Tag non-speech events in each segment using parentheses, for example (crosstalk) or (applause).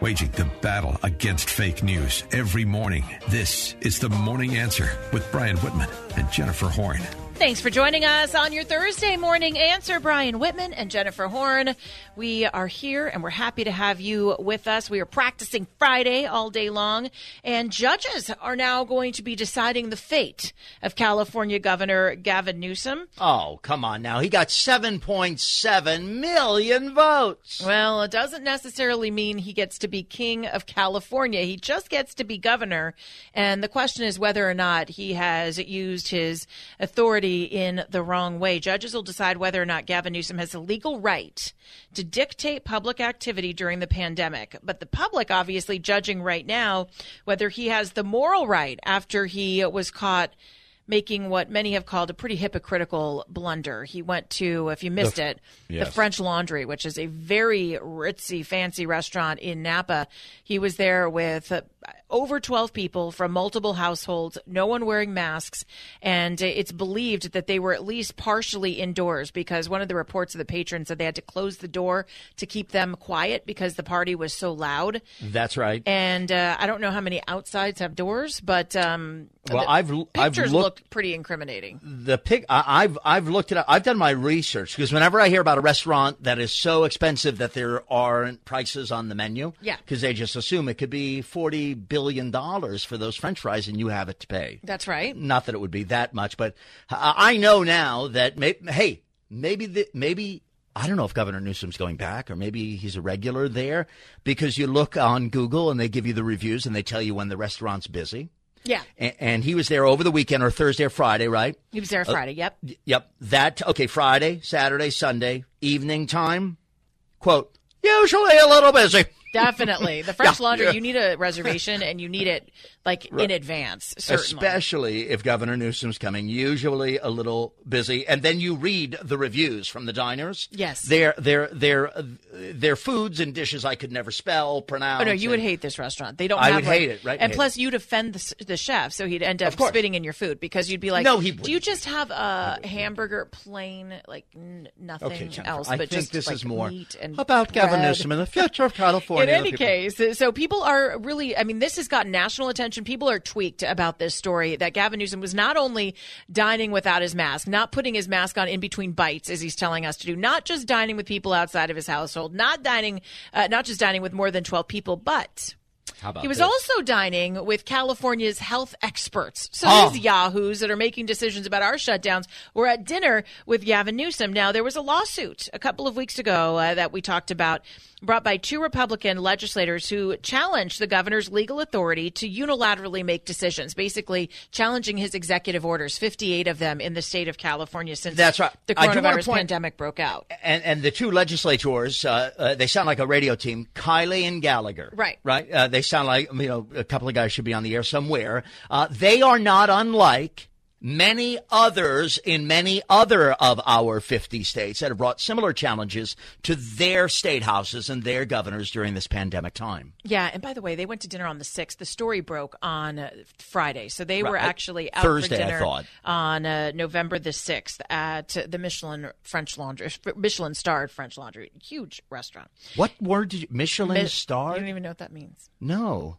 Waging the battle against fake news every morning. This is the Morning Answer with Brian Whitman and Jennifer Horn. Thanks for joining us on your Thursday morning answer. Brian Whitman and Jennifer Horn. We are here and we're happy to have you with us. We are practicing Friday all day long, and judges are now going to be deciding the fate of California Governor Gavin Newsom. Oh, come on now. He got 7.7 million votes. Well, it doesn't necessarily mean he gets to be king of California. He just gets to be governor. And the question is whether or not he has used his authority in the wrong way. Judges will decide whether or not Gavin Newsom has a legal right to dictate public activity during the pandemic. But the public obviously judging right now whether he has the moral right after he was caught making what many have called a pretty hypocritical blunder. He went to, if you missed The- it, yes. the French Laundry, which is a very ritzy, fancy restaurant in Napa. He was there with over 12 people from multiple households, no one wearing masks, and it's believed that they were at least partially indoors because one of the reports of the patrons said they had to close the door to keep them quiet because the party was so loud. That's right. And uh, I don't know how many outsides have doors, but um, Well, the I've- I've pictures looked- look pretty incriminating. the pic I, I've I've looked it up. I've done my research because whenever I hear about a restaurant that is so expensive that there aren't prices on the menu, Yeah. because they just assume it could be forty billion dollars for those French fries and you have it to pay. That's right. Not that it would be that much, but I know now that may, hey, maybe the, maybe I don't know if Governor Newsom's going back or maybe he's a regular there because you look on Google and they give you the reviews and they tell you when the restaurant's busy. Yeah. And, and he was there over the weekend or Thursday or Friday, right? He was there Uh, Friday. Yep. Yep. That okay. Friday, Saturday, Sunday, evening time. Quote. Usually a little busy. Definitely. The French (laughs) Yeah. Laundry, you need a reservation and you need it like in advance, certainly. Especially if Governor Newsom's coming. Usually a little busy, and then you read the reviews from the diners. Yes. Their their their their foods and dishes I could never spell, pronounce. Oh no, you would hate this restaurant. They don't. I have, would like- hate it, right? And plus, you'd offend the, the chef, so he'd end up spitting in your food because you'd be like, No, he Do you just have a hamburger, plain, like n- nothing Okay, else, I but think just this like is more meat and about Gavin bread? Newsom and the future of California. In any People- case, so people are really, I mean, this has gotten national attention. People are tweaked about this story that Gavin Newsom was not only dining without his mask, not putting his mask on in between bites, as he's telling us to do, not just dining with people outside of his household, not dining, uh, not just dining with more than 12 people, but How about he was this? also dining with California's health experts. So Oh. these yahoos that are making decisions about our shutdowns were at dinner with Gavin Newsom. Now, there was a lawsuit a couple of weeks ago uh, that we talked about, brought by two Republican legislators who challenged the governor's legal authority to unilaterally make decisions, basically challenging his executive orders, 58 of them in the state of California since That's right. the I do wanna coronavirus point- pandemic broke out. and and the two legislators, uh, uh, they sound like a radio team, Kiley and Gallagher. Right. Right. Uh, they sound like you know a couple of guys should be on the air somewhere. Uh, they are not unlike many others in many other of our 50 states that have brought similar challenges to their state houses and their governors during this pandemic time. Yeah, and by the way, they went to dinner on the sixth. The story broke on uh, Friday, so they were actually out Thursday, for I dinner thought. on uh, November the sixth at the Michelin French Laundry, Michelin starred French Laundry, huge restaurant. What word did you, Michelin Mi- star? You don't even know what that means. No.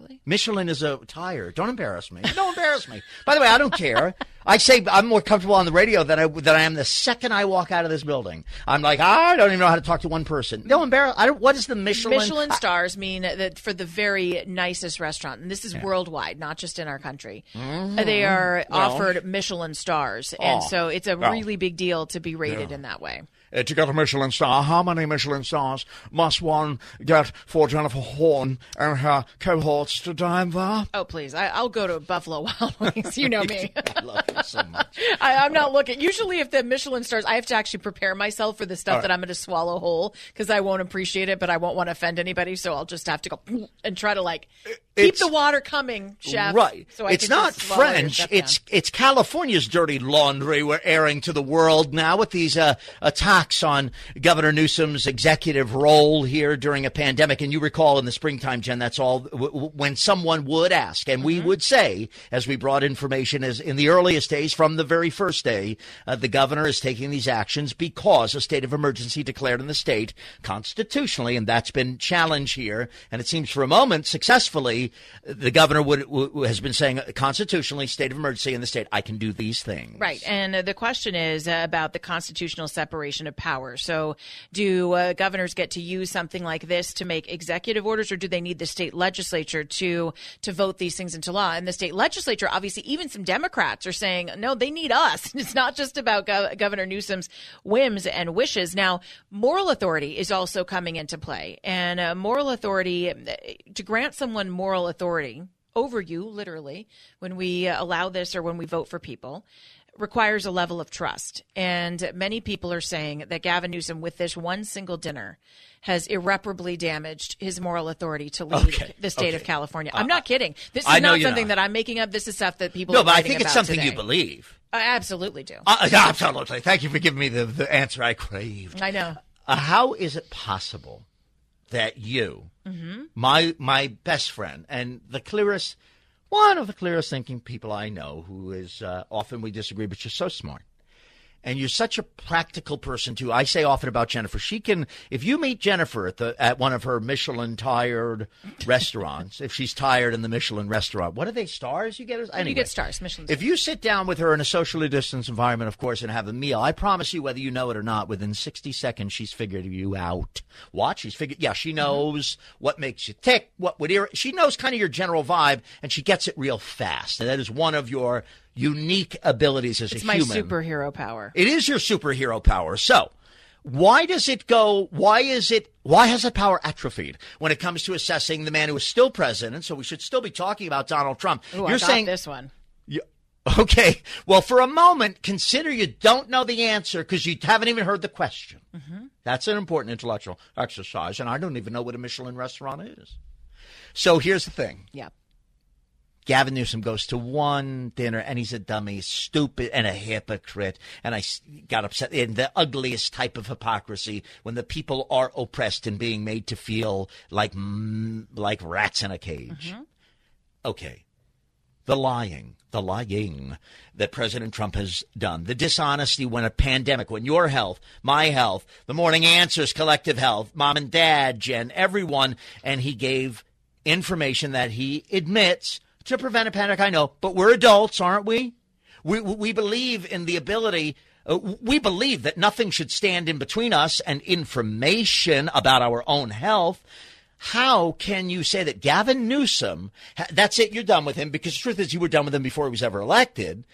Really? Michelin is a tire. Don't embarrass me. Don't embarrass me. By the way, I don't care. I say I'm more comfortable on the radio than I than I am the second I walk out of this building. I'm like I don't even know how to talk to one person. No embarrass. I don't. What is the Michelin? Michelin stars mean that for the very nicest restaurant, and this is worldwide, not just in our country. Uh, They are offered Michelin stars, and Mm-hmm. Oh. so it's a Well. really big deal to be rated in that way. Uh, to get a Michelin star, how many Michelin stars must one get for Jennifer Horn and her cohorts to dine there? Oh, please. I, I'll go to Buffalo (laughs) Wild Wings. You know (laughs) me. I love it. so much. (laughs) I, I'm not looking. Usually, if the Michelin stars, I have to actually prepare myself for the stuff that I'm going to swallow whole because I won't appreciate it, but I won't want to offend anybody. So I'll just have to go and try to like keep It's- the water coming, chef. Right. So I it's not just swallow your French. It's down. it's California's dirty laundry we're airing to the world now with these uh, on Governor Newsom's executive role here during a pandemic. And you recall in the springtime, Jen, that's all w- w- when someone would ask, and Mm-hmm. we would say, as we brought information as in the earliest days from the very first day, uh, the governor is taking these actions because a state of emergency declared in the state constitutionally, and that's been challenged here. And it seems for a moment successfully, the governor would, w- has been saying constitutionally, state of emergency in the state, I can do these things. Right. And uh, the question is uh, about the constitutional separation of powers. So, do uh, governors get to use something like this to make executive orders, or do they need the state legislature to to vote these things into law? And the state legislature, obviously, even some Democrats are saying, no, they need us. (laughs) It's not just about Gov- Governor Newsom's whims and wishes. Now, moral authority is also coming into play, and uh, moral authority to grant someone moral authority over you, literally, when we allow this or when we vote for people, requires a level of trust. And many people are saying that Gavin Newsom, with this one single dinner, has irreparably damaged his moral authority to lead Okay, the state of. California. I'm not kidding. This is not something not. that I'm making up. This is stuff that people No, but I think it's something you believe. I absolutely do. Uh, absolutely. Thank you for giving me the, the answer I craved. I know. Uh, how is it possible that you, Mm-hmm. my my best friend, and the clearest, one of the clearest thinking people I know, who is uh, often we disagree, but you're so smart, and you're such a practical person too. I say often about Jennifer, she can. If you meet Jennifer at the at one of her Michelin tired (laughs) restaurants, if she's tired in the Michelin restaurant, what are they stars? You get anyway. You get stars, Michelin If you sit down with her in a socially distanced environment, of course, and have a meal, I promise you, whether you know it or not, within 60 seconds, she's figured you out. What? She's figured, yeah, she knows what makes you tick, what would irritate. She knows kind of your general vibe, and she gets it real fast. And that is one of your unique abilities as a human. It's a my human. superhero power. It is your superhero power. So, why does it go? Why is it? Why has that power atrophied when it comes to assessing the man who is still president? So we should still be talking about Donald Trump. Ooh, You're saying this one. you, okay. Well, for a moment, consider you don't know the answer because you haven't even heard the question. Mm-hmm. That's an important intellectual exercise, and I don't even know what a Michelin restaurant is. So here's the thing. Yeah. Gavin Newsom goes to one dinner and he's a dummy, stupid, and a hypocrite. And I got upset in the ugliest type of hypocrisy when the people are oppressed and being made to feel like like rats in a cage. Mm-hmm. Okay, the lying, the lying that President Trump has done, the dishonesty when a pandemic, when your health, my health, the Morning Answers collective health, mom and dad, Jen, everyone, and he gave information that he admits to prevent a panic. I know, but we're adults, aren't we? We we believe in the ability. Uh, we believe that nothing should stand in between us and information about our own health. How can you say that Gavin Newsom, that's it, you're done with him? Because the truth is, you were done with him before he was ever elected.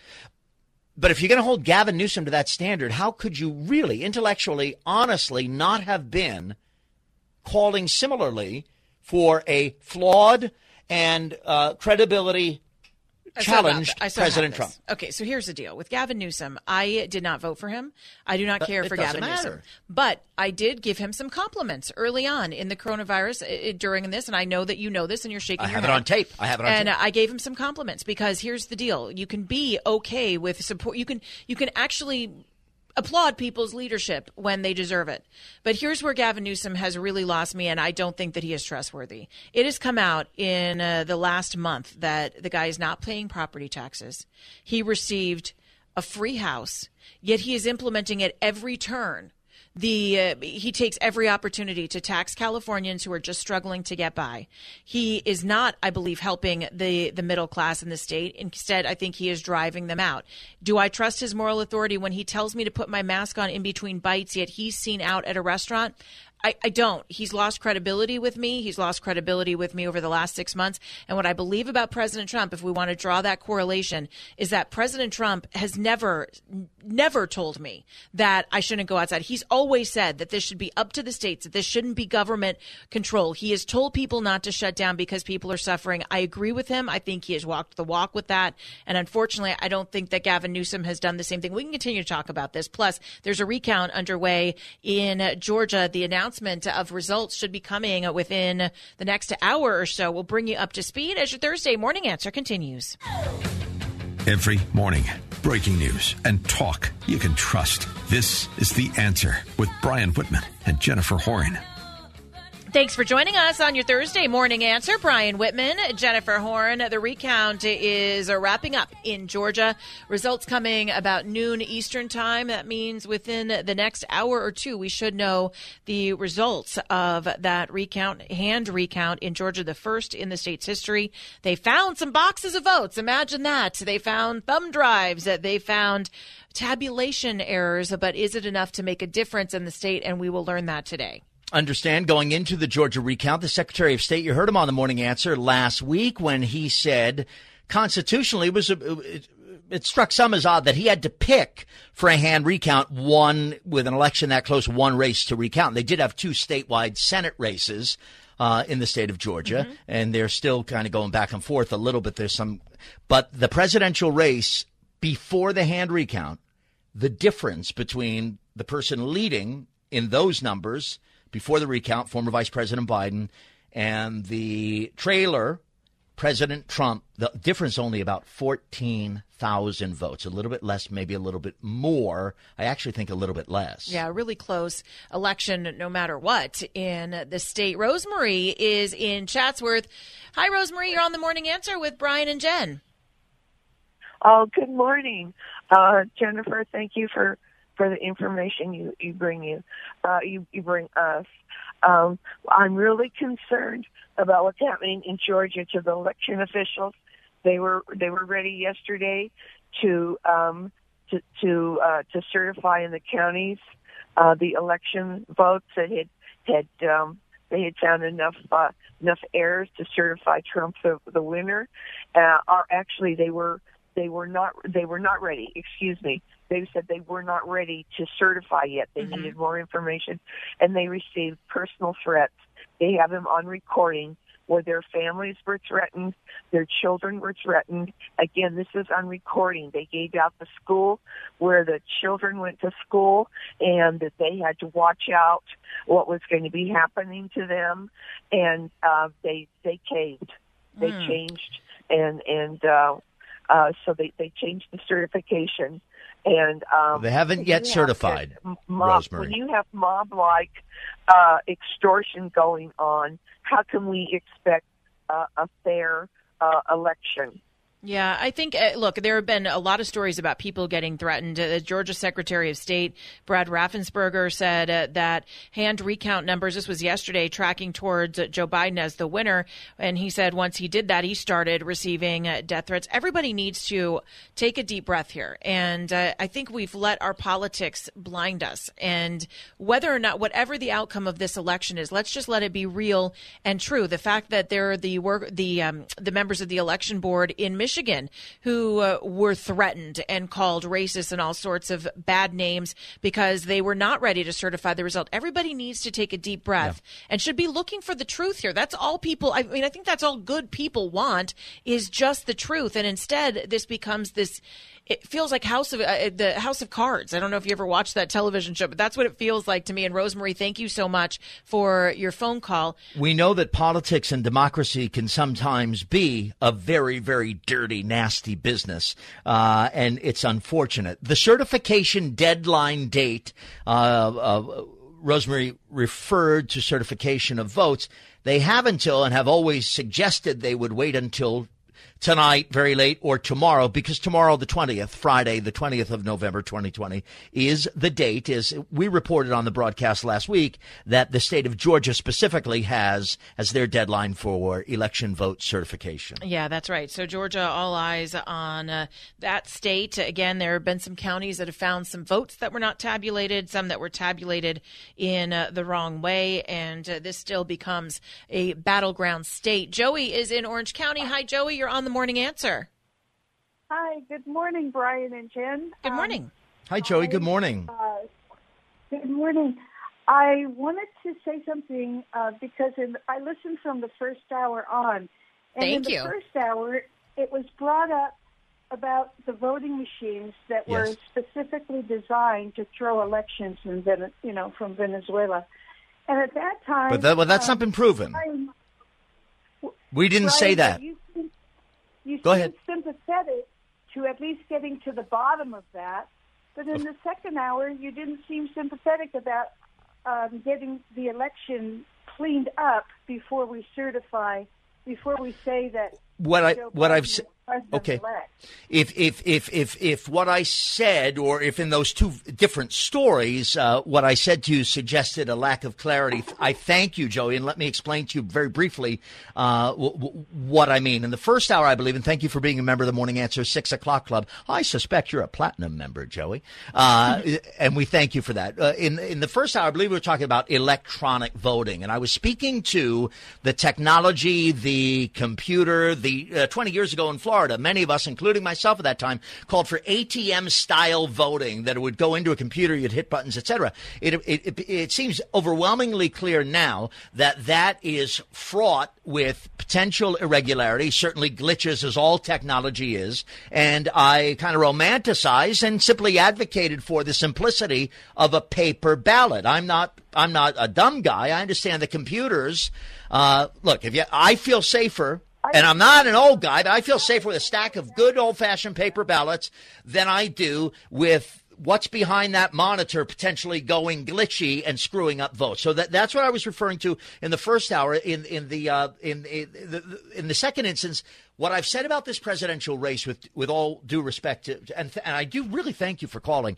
But if you're going to hold Gavin Newsom to that standard, how could you really, intellectually, honestly, not have been calling similarly for a flawed and uh, credibility I still got challenged President. Trump? Okay, so here's the deal with Gavin Newsom. I did not vote for him. I do not care Uh, for Gavin Newsom, but I did give him some compliments early on in the coronavirus uh, during this, and I know that you know this, and you're shaking. I your have it on tape. I have it on and tape. I gave him some compliments because here's the deal: you can be okay with support. You can you can actually applaud people's leadership when they deserve it. But here's where Gavin Newsom has really lost me, and I don't think that he is trustworthy. It has come out in uh, the last month that the guy is not paying property taxes. He received a free house, yet he is implementing at every turn. The uh, he takes every opportunity to tax Californians who are just struggling to get by. He is not, I believe, helping the the middle class in the state. Instead, I think he is driving them out. Do I trust his moral authority when he tells me to put my mask on in between bites? Yet he's seen out at a restaurant. I, I don't. He's lost credibility with me. He's lost credibility with me over the last six months. And what I believe about President Trump, if we want to draw that correlation, is that President Trump has never, never told me that I shouldn't go outside. He's always said that this should be up to the states, that this shouldn't be government control. He has told people not to shut down because people are suffering. I agree with him. I think he has walked the walk with that. And unfortunately, I don't think that Gavin Newsom has done the same thing. We can continue to talk about this. Plus, there's a recount underway in Georgia. The announcement of results should be coming within the next hour or so. We'll bring you up to speed as your Thursday morning answer continues. Every morning, breaking news and talk you can trust. This is The Answer with Brian Whitman and Jennifer Horn. Thanks for joining us on your Thursday morning answer. Brian Whitman, Jennifer Horn. The recount is uh, wrapping up in Georgia. Results coming about noon Eastern time. That means within the next hour or two, we should know the results of that recount, hand recount in Georgia, the first in the state's history. They found some boxes of votes. Imagine that. They found thumb drives. They found tabulation errors. But is it enough to make a difference in the state? And we will learn that today understand going into the Georgia recount, the Secretary of State, you heard him on the morning answer last week when he said constitutionally it was it, it struck some as odd that he had to pick for a hand recount one with an election that close, one race to recount. They did have two statewide Senate races. Uh, in the state of Georgia, mm-hmm. and they're still kind of going back and forth a little bit. There's some, but the presidential race before the hand recount, the difference between the person leading in those numbers before the recount, former Vice President Biden, and the trailer, President Trump, the difference only about 14,000 votes, a little bit less, maybe a little bit more. I actually think a little bit less. Yeah, really close election no matter what in the state. Rosemary is in Chatsworth. Hi, Rosemary. You're on the morning answer with Brian and Jen. Oh, good morning. Uh, Jennifer, thank you for for the information you you bring you uh, you you bring us. Um, I'm really concerned about what's happening in Georgia to the election officials. They were they were ready yesterday to um, to to uh, to certify in the counties uh, the election votes that had had um, they had found enough uh, enough errors to certify Trump the, the winner. Uh, or actually, they were they were not they were not ready. Excuse me they said they were not ready to certify yet. They mm-hmm. needed more information, and they received personal threats. They have them on recording where their families were threatened, their children were threatened. Again, this is on recording. They gave out the school where the children went to school and that they had to watch out what was going to be happening to them, and uh, they they caved. They mm. changed and and uh, uh, so they they changed the certification and um, they haven't yet certified. Mob, Rosemary, when you have mob-like uh, extortion going on, how can we expect uh, a fair uh, election? Yeah, I think, uh, look, there have been a lot of stories about people getting threatened. Uh, Georgia Secretary of State, Brad Raffensperger, said uh, that hand recount numbers, this was yesterday, tracking towards uh, Joe Biden as the winner. And he said once he did that, he started receiving uh, death threats. Everybody needs to take a deep breath here. And uh, I think we've let our politics blind us. And whether or not, whatever the outcome of this election is, let's just let it be real and true. The fact that there are the work, the, um, the members of the election board in Michigan Michigan who uh, were threatened and called racist and all sorts of bad names because they were not ready to certify the result. Everybody needs to take a deep breath yeah. and should be looking for the truth here. That's all people, I mean, I think that's all good people want is just the truth. And instead, this becomes this it feels like House of uh, the House of Cards. I don't know if you ever watched that television show, but that's what it feels like to me. And Rosemary, thank you so much for your phone call. We know that politics and democracy can sometimes be a very, very dirty, nasty business, uh, and it's unfortunate. The certification deadline date. Uh, uh Rosemary referred to certification of votes. They have until and have always suggested they would wait until tonight, very late, or tomorrow, because tomorrow, the 20th, Friday, the 20th of November, 2020, is the date. Is we reported on the broadcast last week that the state of Georgia specifically has as their deadline for election vote certification. Yeah, that's right. So Georgia, all eyes on uh, that state. Again, there have been some counties that have found some votes that were not tabulated, some that were tabulated in uh, the wrong way, and uh, this still becomes a battleground state. Joey is in Orange County. Hi, Joey. You're on the morning answer. Hi, good morning, Brian and Jen. Good morning. Um, Hi, Joey. Good morning. Uh, good morning. I wanted to say something uh, because in, I listened from the first hour on. And Thank in the first hour, it was brought up about the voting machines that were Yes. specifically designed to throw elections in, you know, from Venezuela. And at that time, But that, well, that's uh, not been proven. Brian- We didn't say that. You, seem- you Go seem ahead. sympathetic to at least getting to the bottom of that. But in the second hour, you didn't seem sympathetic about um, getting the election cleaned up before we certify, before we say that What I what I've Okay. if if if if if what I said, or if in those two different stories, uh, what I said to you suggested a lack of clarity, I thank you, Joey, and let me explain to you very briefly uh, w- w- what I mean. In the first hour, I believe, and thank you for being a member of the Morning Answer Six O'clock Club. I suspect you're a platinum member, Joey, uh, (laughs) and we thank you for that. Uh, in in the first hour, I believe we were talking about electronic voting, and I was speaking to the technology, the computer, the uh, 20 years ago in Florida, many of us, including myself at that time, called for ATM style voting that it would go into a computer, you'd hit buttons, etc. It, it, it, it seems overwhelmingly clear now that that is fraught with potential irregularity, certainly glitches as all technology is. And I kind of romanticized and simply advocated for the simplicity of a paper ballot. I'm not I'm not a dumb guy. I understand the computers. Uh, look, if you, I feel safer and I'm not an old guy, but I feel safer with a stack of good old fashioned paper ballots than I do with what's behind that monitor potentially going glitchy and screwing up votes. So that that's what I was referring to in the first hour. In in the uh, in, in the in the second instance, what I've said about this presidential race, with with all due respect, to, and and I do really thank you for calling.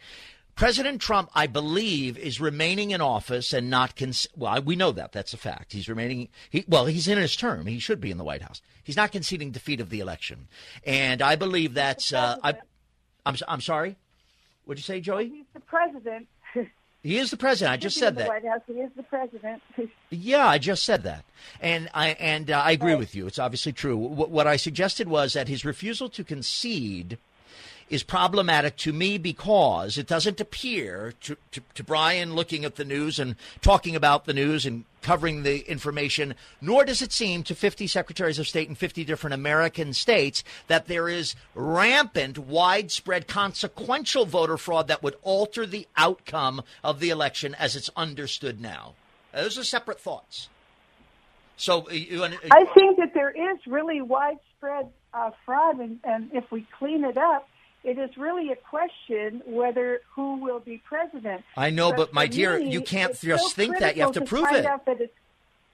President Trump, I believe, is remaining in office and not. Cons- well, we know that. That's a fact. He's remaining. He, well, he's in his term. He should be in the White House. He's not conceding defeat of the election, and I believe that's. Uh, I, I'm. I'm sorry. What'd you say, Joey? He's the president. He is the president. I just said the that. White House. He is the president. (laughs) Yeah, I just said that, and I and uh, I agree with you. It's obviously true. What, what I suggested was that his refusal to concede is problematic to me because it doesn't appear to, to, to Brian looking at the news and talking about the news and covering the information, nor does it seem to 50 secretaries of state in 50 different American states that there is rampant, widespread, consequential voter fraud that would alter the outcome of the election as it's understood now. Those are separate thoughts. So, you, uh, I think that there is really widespread uh, fraud, and, and if we clean it up, it is really a question whether who will be president. I know, but my dear, me, you can't just so think that. You have to critical prove it. out that it's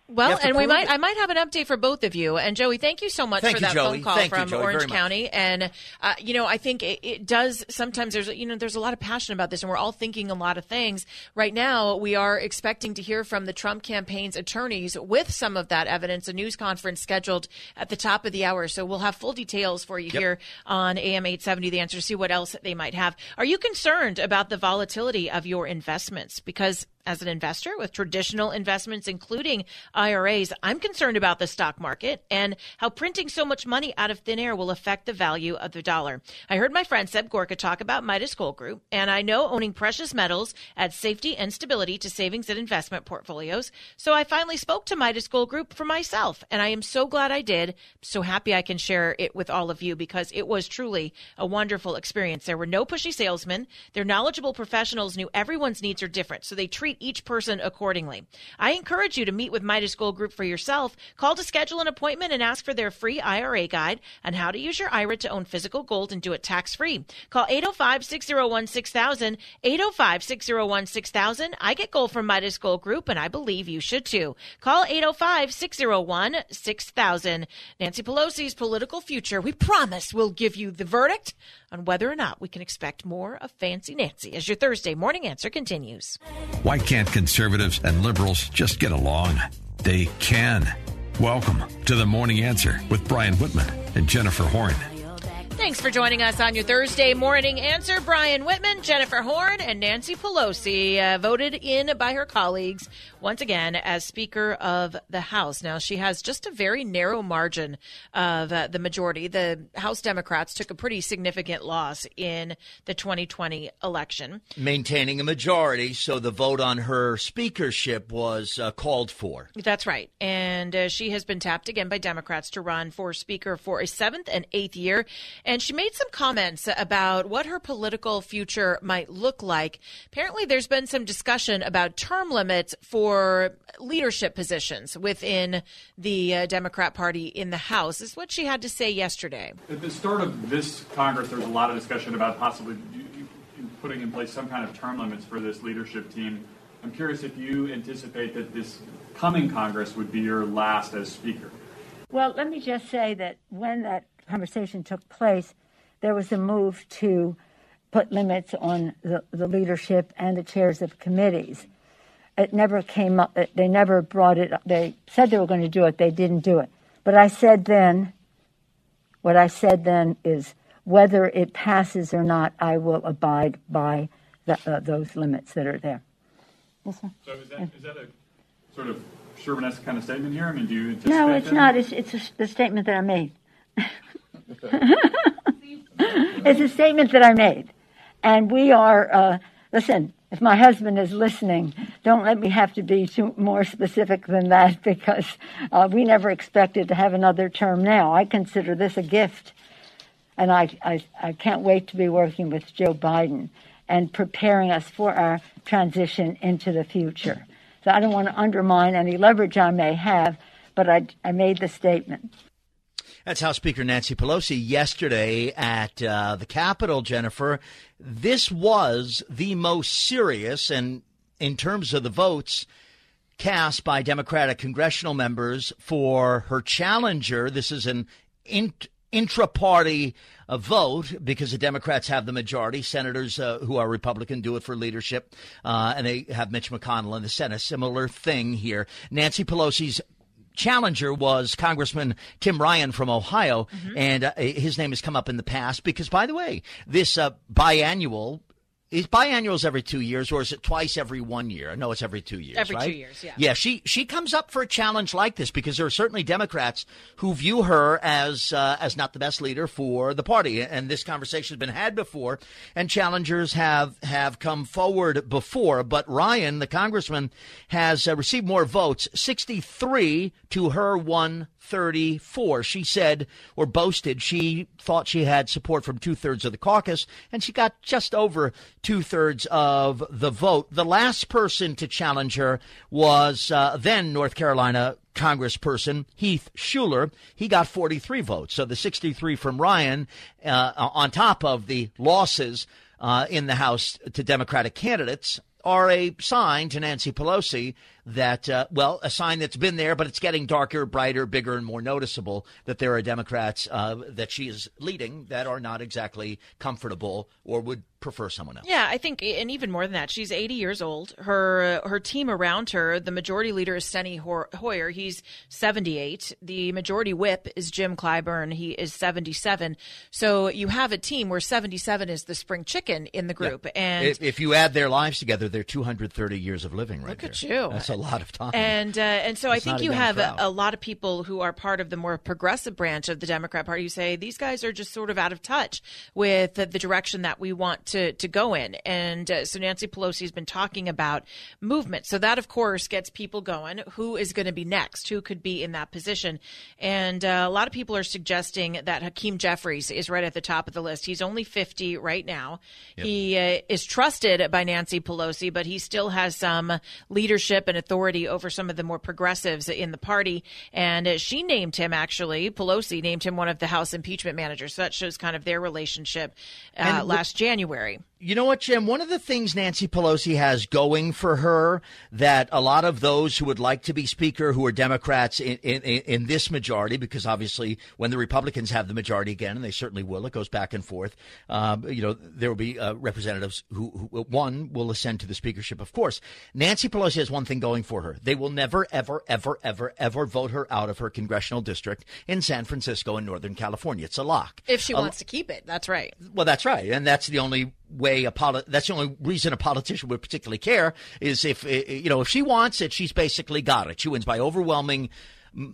Well, and we might it. I might have an update for both of you. And Joey, thank you so much Thank for you, that Joey. phone call Thank you, from Joey, Orange. County. And uh, you know, I think it, it does sometimes there's you know there's a lot of passion about this, and we're all thinking a lot of things right now. We are expecting to hear from the Trump campaign's attorneys with some of that evidence. A news conference scheduled at the top of the hour, so we'll have full details for you Yep. here on AM 870. The answer to see what else they might have. Are you concerned about the volatility of your investments? Because as an investor with traditional investments, including IRAs, I'm concerned about the stock market and how printing so much money out of thin air will affect the value of the dollar. I heard my friend Seb Gorka talk about Midas Gold Group, and I know owning precious metals adds safety and stability to savings and investment portfolios. So I finally spoke to Midas Gold Group for myself, and I am so glad I did. So happy I can share it with all of you because it was truly a wonderful experience. There were no pushy salesmen. Their knowledgeable professionals knew everyone's needs are different, so they treat treat each person accordingly. I encourage you to meet with Midas Gold Group for yourself. Call to schedule an appointment and ask for their free IRA guide on how to use your IRA to own physical gold and do it tax free. Call 805 601 6000. 805 601 6000. I get gold from Midas Gold Group, and I believe you should too. Call 805 601 6000. Nancy Pelosi's political future. We promise we'll give you the verdict on whether or not we can expect more of Fancy Nancy as your Thursday morning answer continues. Can't conservatives and liberals just get along? They can. Welcome to the Morning Answer with Brian Whitman and Jennifer Horn. Thanks for joining us on your Thursday morning answer. Brian Whitman, Jennifer Horn, and Nancy Pelosi uh, voted in by her colleagues once again as Speaker of the House. Now, she has just a very narrow margin of uh, the majority. The House Democrats took a pretty significant loss in the 2020 election. Maintaining a majority, so the vote on her speakership was uh, called for. That's right. And uh, she has been tapped again by Democrats to run for Speaker for a seventh and eighth year. And she made some comments about what her political future might look like. Apparently, there's been some discussion about term limits for leadership positions within the uh, Democrat Party in the House. This is what she had to say yesterday. At the start of this Congress, there was a lot of discussion about possibly putting in place some kind of term limits for this leadership team. I'm curious if you anticipate that this coming Congress would be your last as Speaker. Well, let me just say that when that conversation took place, there was a move to put limits on the, the leadership and the chairs of committees. It never came up, they never brought it up. They said they were going to do it, they didn't do it. But I said then, what I said then is whether it passes or not, I will abide by the, uh, those limits that are there. Yes, sir. So is that, is that a sort of Sherman-esque kind of statement here? I mean, do you anticipate No, it's that? not. It's, it's a, the statement that I made. (laughs) (laughs) it's a statement that I made. And we are, uh, listen, if my husband is listening, don't let me have to be too more specific than that (laughs) because uh, we never expected to have another term now. I consider this a gift. And I, I, I can't wait to be working with Joe Biden and preparing us for our transition into the future. So I don't want to undermine any leverage I may have, but I, I made the statement. That's House Speaker Nancy Pelosi yesterday at uh, the Capitol, Jennifer. This was the most serious, and in terms of the votes cast by Democratic congressional members for her challenger, this is an int- intra party uh, vote because the Democrats have the majority. Senators uh, who are Republican do it for leadership, uh, and they have Mitch McConnell in the Senate. Similar thing here. Nancy Pelosi's challenger was Congressman Tim Ryan from Ohio, Mm-hmm. and uh, his name has come up in the past because, by the way, this uh, biannual. Is biannuals every two years, or is it twice every one year? No, it's every two years. Every two years, yeah. Yeah, she she comes up for a challenge like this because there are certainly Democrats who view her as uh, as not the best leader for the party, and this conversation has been had before, and challengers have have come forward before. But Ryan, the congressman, has uh, received more votes, sixty three to her one 34. She said or boasted she thought she had support from two thirds of the caucus, and she got just over two thirds of the vote. The last person to challenge her was uh, then North Carolina Congressperson Heath Shuler. He got 43 votes. So the 63 from Ryan, uh, on top of the losses uh, in the House to Democratic candidates, are a sign to Nancy Pelosi that, uh, well, a sign that's been there, but it's getting darker, brighter, bigger, and more noticeable that there are Democrats uh, that she is leading that are not exactly comfortable or would prefer someone else. Yeah, I think, and even more than that, she's 80 years old. Her her team around her, the majority leader is Steny Hoyer. He's 78. The majority whip is Jim Clyburn. He is 77. So you have a team where 77 is the spring chicken in the group. And If, if you add their lives together, they're 230 years of living right Look at you. That's a lot of time. And uh, and so I It's not think you have a, crowd. a lot of people who are part of the more progressive branch of the Democrat Party who say these guys are just sort of out of touch with the, the direction that we want to to go in. And uh, so Nancy Pelosi has been talking about movement. So that of course gets people going. Who is going to be next? Who could be in that position? And uh, a lot of people are suggesting that Hakeem Jeffries is right at the top of the list. He's only 50 right now. He uh, is trusted by Nancy Pelosi, but he still has some leadership and authority over some of the more progressives in the party. And uh, she named him, actually, Pelosi named him one of the House impeachment managers. So that shows kind of their relationship uh, last January. You know what, Jim? One of the things Nancy Pelosi has going for her that a lot of those who would like to be Speaker, who are Democrats in, in, in this majority, because obviously when the Republicans have the majority again, and they certainly will, it goes back and forth. Um, you know, there will be uh, representatives who, who, one, will ascend to the speakership, of course. Nancy Pelosi has one thing going for her. They will never, ever, ever, ever, ever vote her out of her congressional district in San Francisco in Northern California. It's a lock. If she A- wants to keep it, that's right. well, that's right, and that's the only way a poli- That's the only reason a politician would particularly care is if eh, eh, you know if she wants it, she's basically got it. She wins by overwhelming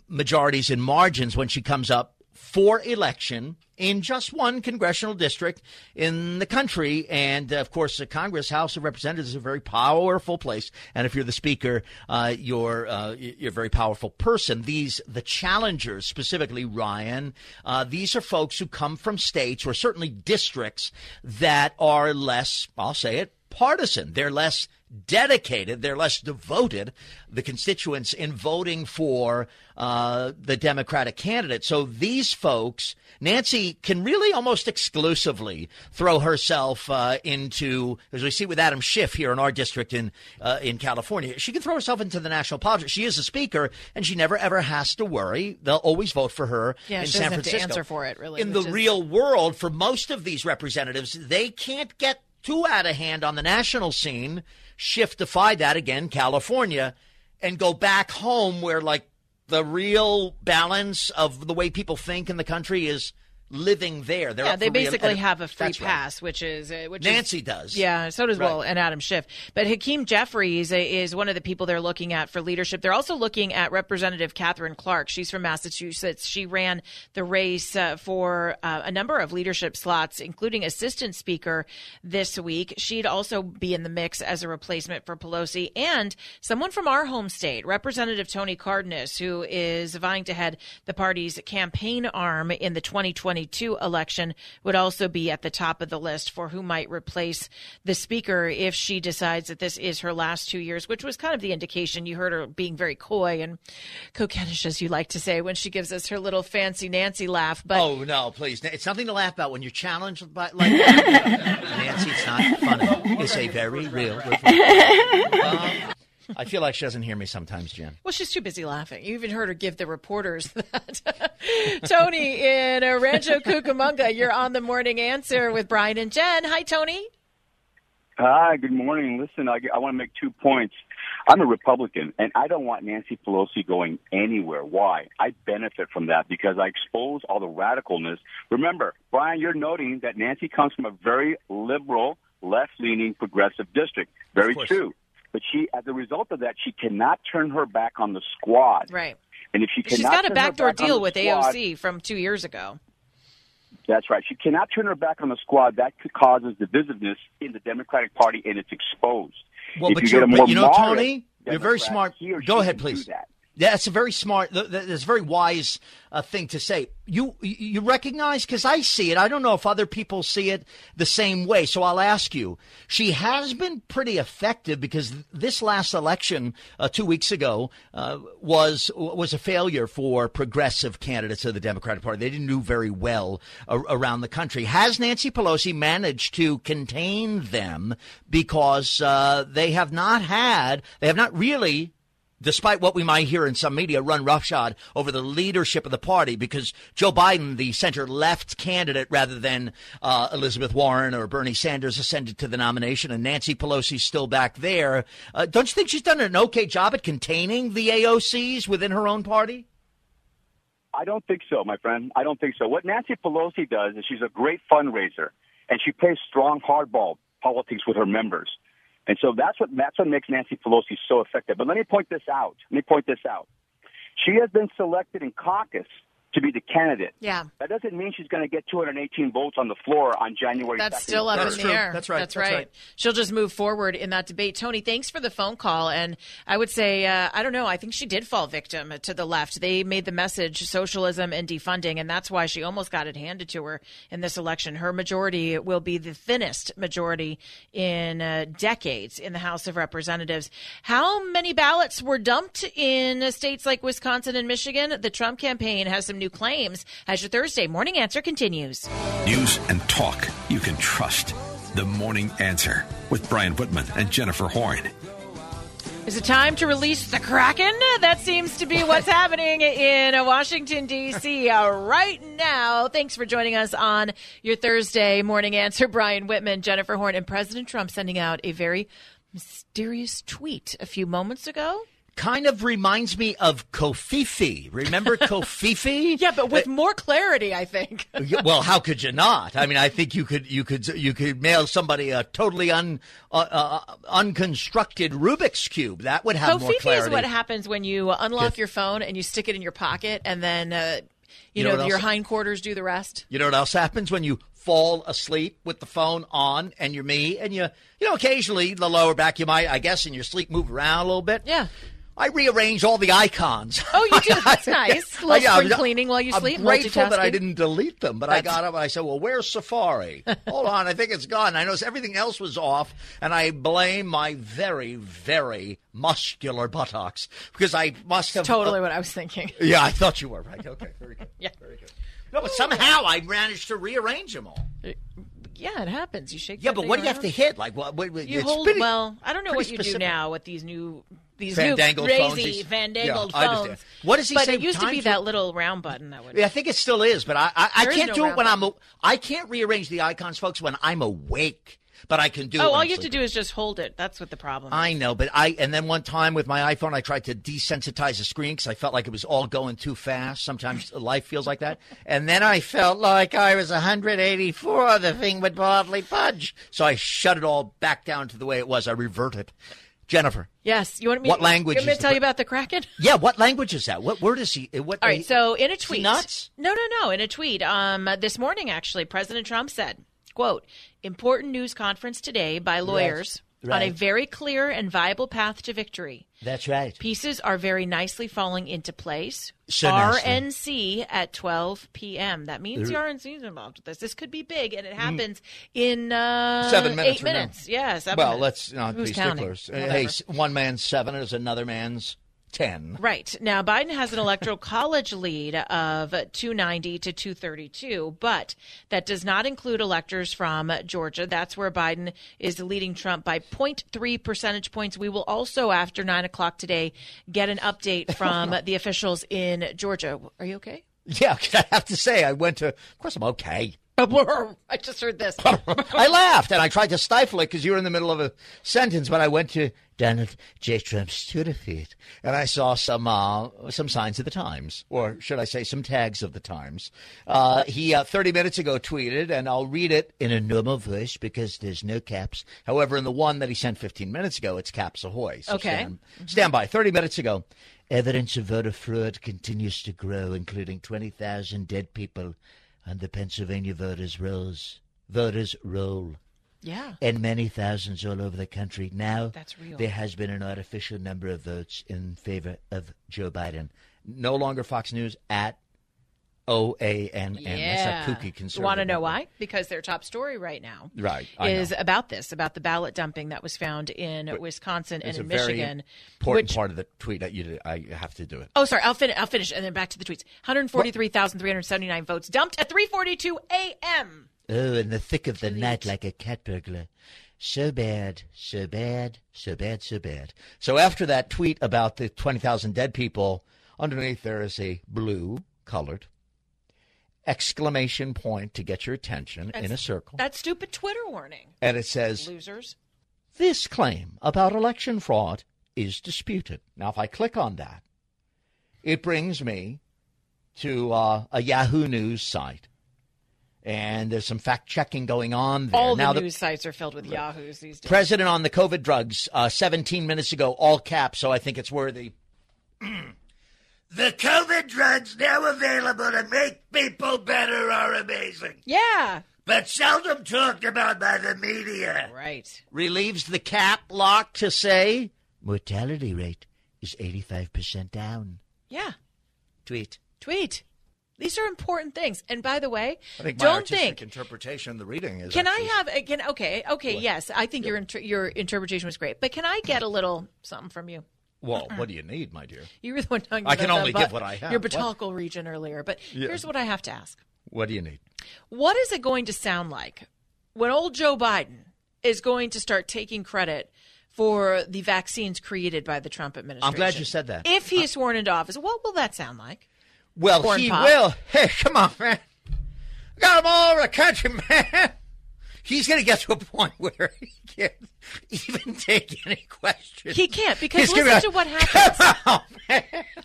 majorities and margins when she comes up for election in just one congressional district in the country. And of course, the Congress, House of Representatives is a very powerful place. And if you're the speaker, uh, you're uh, you're a very powerful person. These the challengers, specifically Ryan, uh, these are folks who come from states or certainly districts that are less, I'll say it, partisan. They're less dedicated, they're less devoted, the constituents, in voting for uh, the Democratic candidate. So these folks, Nancy can really almost exclusively throw herself uh, into, as we see with Adam Schiff here in our district in uh, in California, she can throw herself into the national politics. She is a speaker, and she never ever has to worry. They'll always vote for her Yeah, in San doesn't have to Francisco. answer for it, really, In the is- real world, for most of these representatives, they can't get too out of hand on the national scene. Defied that again, California, and go back home where like the real balance of the way people think in the country is living there. They're yeah, they basically have a free That's right. pass, which is uh, which Nancy is, does. Yeah, so does Right. Will and Adam Schiff. But Hakeem Jeffries is one of the people they're looking at for leadership. They're also looking at Representative Katherine Clark. She's from Massachusetts. She ran the race uh, for uh, a number of leadership slots, including assistant speaker this week. She'd also be in the mix as a replacement for Pelosi and someone from our home state, Representative Tony Cardenas, who is vying to head the party's campaign arm in the 2022 election, would also be at the top of the list for who might replace the speaker if she decides that this is her last two years, which was kind of the indication. You heard her being very coy and coquettish, as you like to say, when she gives us her little fancy Nancy laugh. But Oh no, please! It's nothing to laugh about when you're challenged by like. (laughs) Nancy. It's not funny. It's a very real. (laughs) Um, I feel like she doesn't hear me sometimes, Jen. Well, she's too busy laughing. You even heard her give the reporters (laughs) that. (laughs) Tony in Rancho Cucamonga, you're on the morning answer with Brian and Jen. Hi, Tony. Hi, good morning. Listen, I, I want to make two points. I'm a Republican, and I don't want Nancy Pelosi going anywhere. Why? I benefit from that because I expose all the radicalness. Remember, Brian, you're noting that Nancy comes from a very liberal, left-leaning, progressive district. Very true. But she, as a result of that, she cannot turn her back on the squad. Right. And if she cannot, she's got a backdoor back deal with squad- AOC from two years ago. That's right. She cannot turn her back on the squad. That could causes divisiveness in the Democratic Party, and it's exposed. Well, if but, you get a but more you know, moderate Tony, you're very smart. Go ahead, can do please. That's a very smart. th- th- That's a very wise uh, thing to say. You you recognize because I see it. I don't know if other people see it the same way. So I'll ask you. She has been pretty effective because this last election uh, two weeks ago uh, was was a failure for progressive candidates of the Democratic Party. They didn't do very well a- around the country. Has Nancy Pelosi managed to contain them because uh, they have not had they have not really despite what we might hear in some media, run roughshod over the leadership of the party because Joe Biden, the center left candidate, rather than uh, Elizabeth Warren or Bernie Sanders, ascended to the nomination, and Nancy Pelosi's still back there. Uh, don't you think she's done an okay job at containing the AOCs within her own party? I don't think so, my friend. I don't think so. What Nancy Pelosi does is she's a great fundraiser, and she plays strong hardball politics with her members. And so that's what that's what makes Nancy Pelosi so effective. But let me point this out. Let me point this out. She has been selected in caucus to be the candidate. Yeah. That doesn't mean she's going to get 218 votes on the floor on January. That's 2nd. still up That's in true. the air. That's right. That's, That's right. right. She'll just move forward in that debate. Tony, thanks for the phone call. And I would say, uh, I don't know, I think she did fall victim to the left. They made the message socialism and defunding, and that's why she almost got it handed to her in this election. Her majority will be the thinnest majority in uh, decades in the House of Representatives. How many ballots were dumped in states like Wisconsin and Michigan? The Trump campaign has some new claims. As your Thursday morning answer continues. News and talk you can trust. The Morning Answer with Brian Whitman and Jennifer Horn. Is it time to release the Kraken? That seems to be what's happening in Washington, D.C. uh, right now. Thanks for joining us on your Thursday morning answer. Brian Whitman, Jennifer Horn, and President Trump sending out a very mysterious tweet a few moments ago. Kind of reminds me of covfefe. Remember (laughs) covfefe? Yeah, but with more clarity, I think. (laughs) Well, how could you not? I mean, I think you could you could you could mail somebody a totally un uh, uh, unconstructed Rubik's cube. That would have more covfefe clarity. is what happens when you unlock your phone and you stick it in your pocket, and then uh, you, You know know, your hindquarters do the rest. You know what else happens when you fall asleep with the phone on and you're me and you you know occasionally the lower back you might I guess in your sleep move around a little bit. Yeah. I rearrange all the icons. Oh, you do. (laughs) That's nice. A little Yeah, spring cleaning while you sleep. I'm sleep. grateful that I didn't delete them, but I got up and I said, "Well, where's Safari? (laughs) Hold on, I think it's gone." I noticed everything else was off, and I blame my very, very muscular buttocks because I must have Totally uh, what I was thinking. (laughs) yeah, I thought you were right. Okay, very good. Yeah. very good. No, but somehow I managed to rearrange them all. Uh, Yeah, it happens. You shake. Yeah, but what do you have to hit? Like what? what, what You it's hold pretty- well. I don't know what you do now with these new these Fandangled new crazy these- fandangled Yeah, I understand. phones. What does he but say But it used to be times that little round button that would. Yeah, I think it still is, but I I, I can't no do it when I'm a, I can't rearrange the icons, folks, when I'm awake. But I can do. it oh, all you have to do is just hold it. That's what the problem. I is. know, but I and then one time with my iPhone, I tried to desensitize the screen because I felt like it was all going too fast. Sometimes life feels like that, and then I felt like I was 184. The thing would hardly budge, so I shut it all back down to the way it was. I reverted. Jennifer, Yes, you want me? What language You want me to tell pre- you about the Kraken? (laughs) yeah, what language is that? What word is he? What? All right, so in a tweet, nuts? no, no, no, in a tweet, um, this morning actually, President Trump said, "quote Important news conference today by lawyers on a very clear and viable path to victory. That's right. Pieces are very nicely falling into place. So nicely. RNC at 12 p.m. That means the RNC is involved with this. This could be big, and it happens in uh, Mm. Seven minutes Eight from now. minutes. Yeah, seven well, minutes. let's not Who's be counting? sticklers. Whatever. Hey, one man's seven is another man's ten. Right. Now, Biden has an electoral college lead of 290 to 232, but that does not include electors from Georgia. That's where Biden is leading Trump by 0.3 percentage points. We will also, after 9 o'clock today, get an update (laughs) from the officials in Georgia. Are you okay? Yeah, (laughs) I have to say, I went to. Of course, I'm okay. I just heard this. (laughs) I laughed and I tried to stifle it because you were in the middle of a sentence. But I went to Donald J. Trump's Twitter feed and I saw some uh, some signs of the Times, or should I say, some tags of the Times. Uh, he uh, 30 minutes ago tweeted, and I'll read it in a normal voice because there's no caps. However, in the one that he sent 15 minutes ago, it's caps ahoy. So Okay. Stand, stand by. 30 minutes ago. Evidence of voter fraud continues to grow, including 20,000 dead people on the Pennsylvania voters' rolls. Voters' roll. Yeah. And many thousands all over the country. Now, That's real. there has been an artificial number of votes in favor of Joe Biden. No longer Fox News at O A N N. That's a kooky conservative. Want to know why? Because their top story right now Right. I is know. about this, about the ballot dumping that was found in Wisconsin and in Michigan. important which- part of the tweet that you did. I have to do it. Oh, sorry. I'll finish. I'll finish, and then back to the tweets. 143,379 votes dumped at 3:42 a.m. Oh, in the thick of the night like a cat burglar. So bad, so bad, so bad, so bad. So after that tweet about the 20,000 dead people, underneath there is a blue colored exclamation point to get your attention in a circle. That stupid Twitter warning. And it says, Losers. this claim about election fraud is disputed. Now, if I click on that, it brings me to uh, a Yahoo News site. and there's some fact checking going on there. All now the news sites are filled with yahoos these days. President on the COVID drugs, uh, 17 minutes ago, all caps. So I think it's worthy. The COVID drugs now available to make people better are amazing, Yeah. but seldom talked about by the media. Right. relieves the cap lock to say mortality rate is 85% down. Yeah. Tweet. Tweet. These are important things. And by the way, I think my don't artistic think. interpretation of the reading is. Can I have? Can okay, okay, yes. I think your inter- your interpretation was great, but can I get a little something from you? Well, what do you need, my dear? You were the one talking I can only but- give what I have. Your botanical region earlier, but Yeah. here's what I have to ask: What do you need? What is it going to sound like when old Joe Biden is going to start taking credit for the vaccines created by the Trump administration? I'm glad you said that. If he uh, is sworn into office, what will that sound like? Well, Corn he pop. will. Hey, come on, man. Got them all over the country, (laughs) man. He's going to get to a point (laughs) where he can't even take any questions. He can't because He's listen to what happens.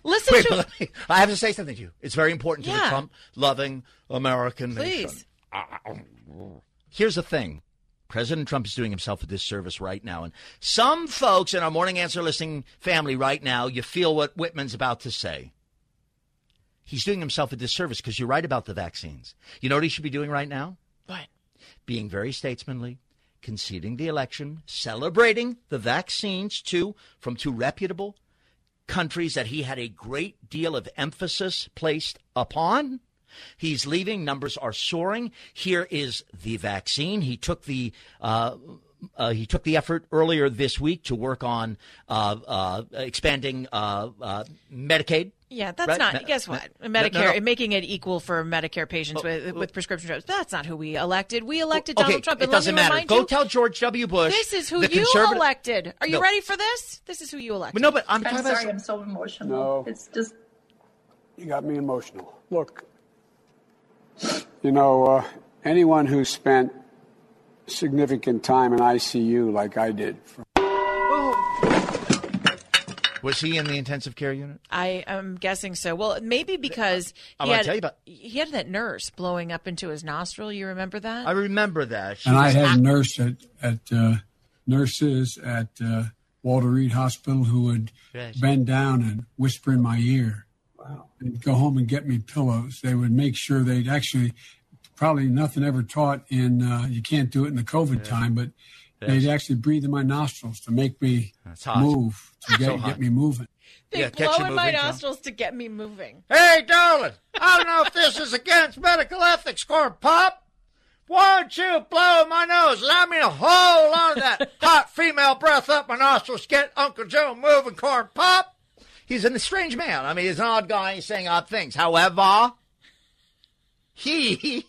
Listen Wait, to but let me- I have to say something to you. It's very important to the Trump-loving American Please. nation. Here's the thing. President Trump is doing himself a disservice right now. And some folks in our Morning Answer listening family right now, you feel what Whitman's about to say. He's doing himself a disservice because you're right about the vaccines. You know what he should be doing right now? What? Being very statesmanly, conceding the election, celebrating the vaccines too from two reputable countries that he had a great deal of emphasis placed upon. He's leaving. Numbers are soaring. Here is the vaccine. He took the uh, uh, he took the effort earlier this week to work on uh, uh, expanding uh, uh, Medicaid. Yeah, that's Right? not. Me- guess me- what? no, no, Medicare, no. making it equal for Medicare patients with, with prescription drugs. That's not who we elected. We elected okay, Donald Trump. it And let doesn't me matter. remind Go you, tell George W. Bush. This is who you conservative- elected. Are you No. ready for this? This is who you elected. No, but I'm I'm sorry, about. I'm so emotional. No. It's just You got me emotional. Look, you know, uh, anyone who spent significant time in ICU like I did for Was he in the intensive care unit? I am guessing so. Well, maybe because I he wanna had, tell you about- he had that nurse blowing up into his nostril. You remember that? I remember that. She and I was had a nurse at, at uh, nurses at uh, Walter Reed Hospital who would Yes. bend down and whisper in my ear. Wow. And go home and get me pillows. They would make sure they'd actually, probably nothing ever taught in, uh, you can't do it in the COVID time, but they'd actually breathe in my nostrils to make me move, to get, So get me moving. they Yeah, catch blow you in my moving, Tom. nostrils to get me moving. Hey, darling, I don't know if this is against medical ethics, Corn Pop. Why don't you blow my nose? Allow me to hold on to that (laughs) hot female breath up my nostrils. Get Uncle Joe moving, Corn Pop. He's a strange man. I mean, he's an odd guy. He's saying odd things. However, he,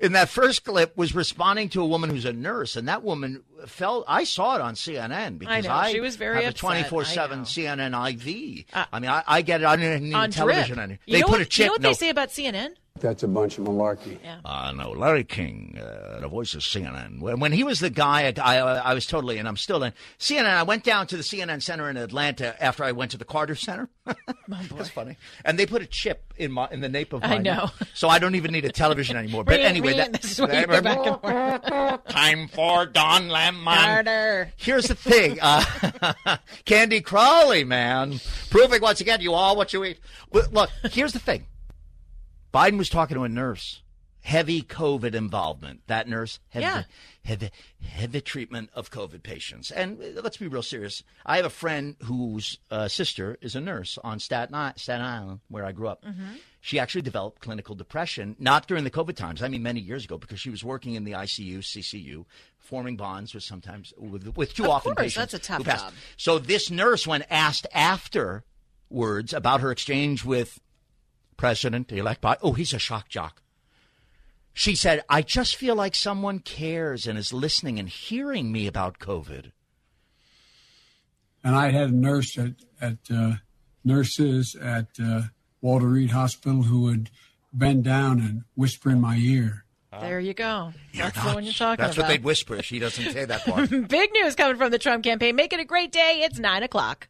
in that first clip, was responding to a woman who's a nurse, and that woman felt. I saw it on CNN because know. She was very have upset. a twenty four seven. CNN IV. Uh, I mean, I, I get it. I didn't need On television. drip. it. You They know put what, a chip. You know what no, they say about CNN? That's a bunch of malarkey. Uh, no, Larry King, uh, the voice of CNN. When, when he was the guy, I, I, I was totally, and I'm still in CNN. I went down to the CNN Center in Atlanta after I went to the Carter Center. (laughs) (laughs) That's funny. And they put a chip in my in the nape of my I know. neck. So I don't even need a television anymore. But (laughs) anyway, that, this is where you go back and forth. time for Don Lemon. Carter. Here's the thing, uh, Candy Crowley, man, proving once again you all what you eat. But look, here's the thing. Biden was talking to a nurse. Heavy COVID involvement. That nurse, heavy, Yeah. heavy, heavy treatment of COVID patients. And uh, let's be real serious. I have a friend whose uh, sister is a nurse on Staten, I- Staten Island, where I grew up. She actually developed clinical depression, not during the COVID times. I mean, many years ago, because she was working in the ICU, CCU, forming bonds with sometimes with, with too Of often course, patients. that's a tough job. So this nurse, when asked afterwards about her exchange with President-elect Biden, oh, he's a shock jock. She said, "I just feel like someone cares and is listening and hearing me about COVID." And I had a nurse at, at uh, nurses at uh, Walter Reed Hospital who would bend down and whisper in my ear. There you go. That's the one you're talking That's about. That's what they'd whisper. She doesn't say that part. (laughs) Big news coming from the Trump campaign. Make it a great day. It's 9 o'clock.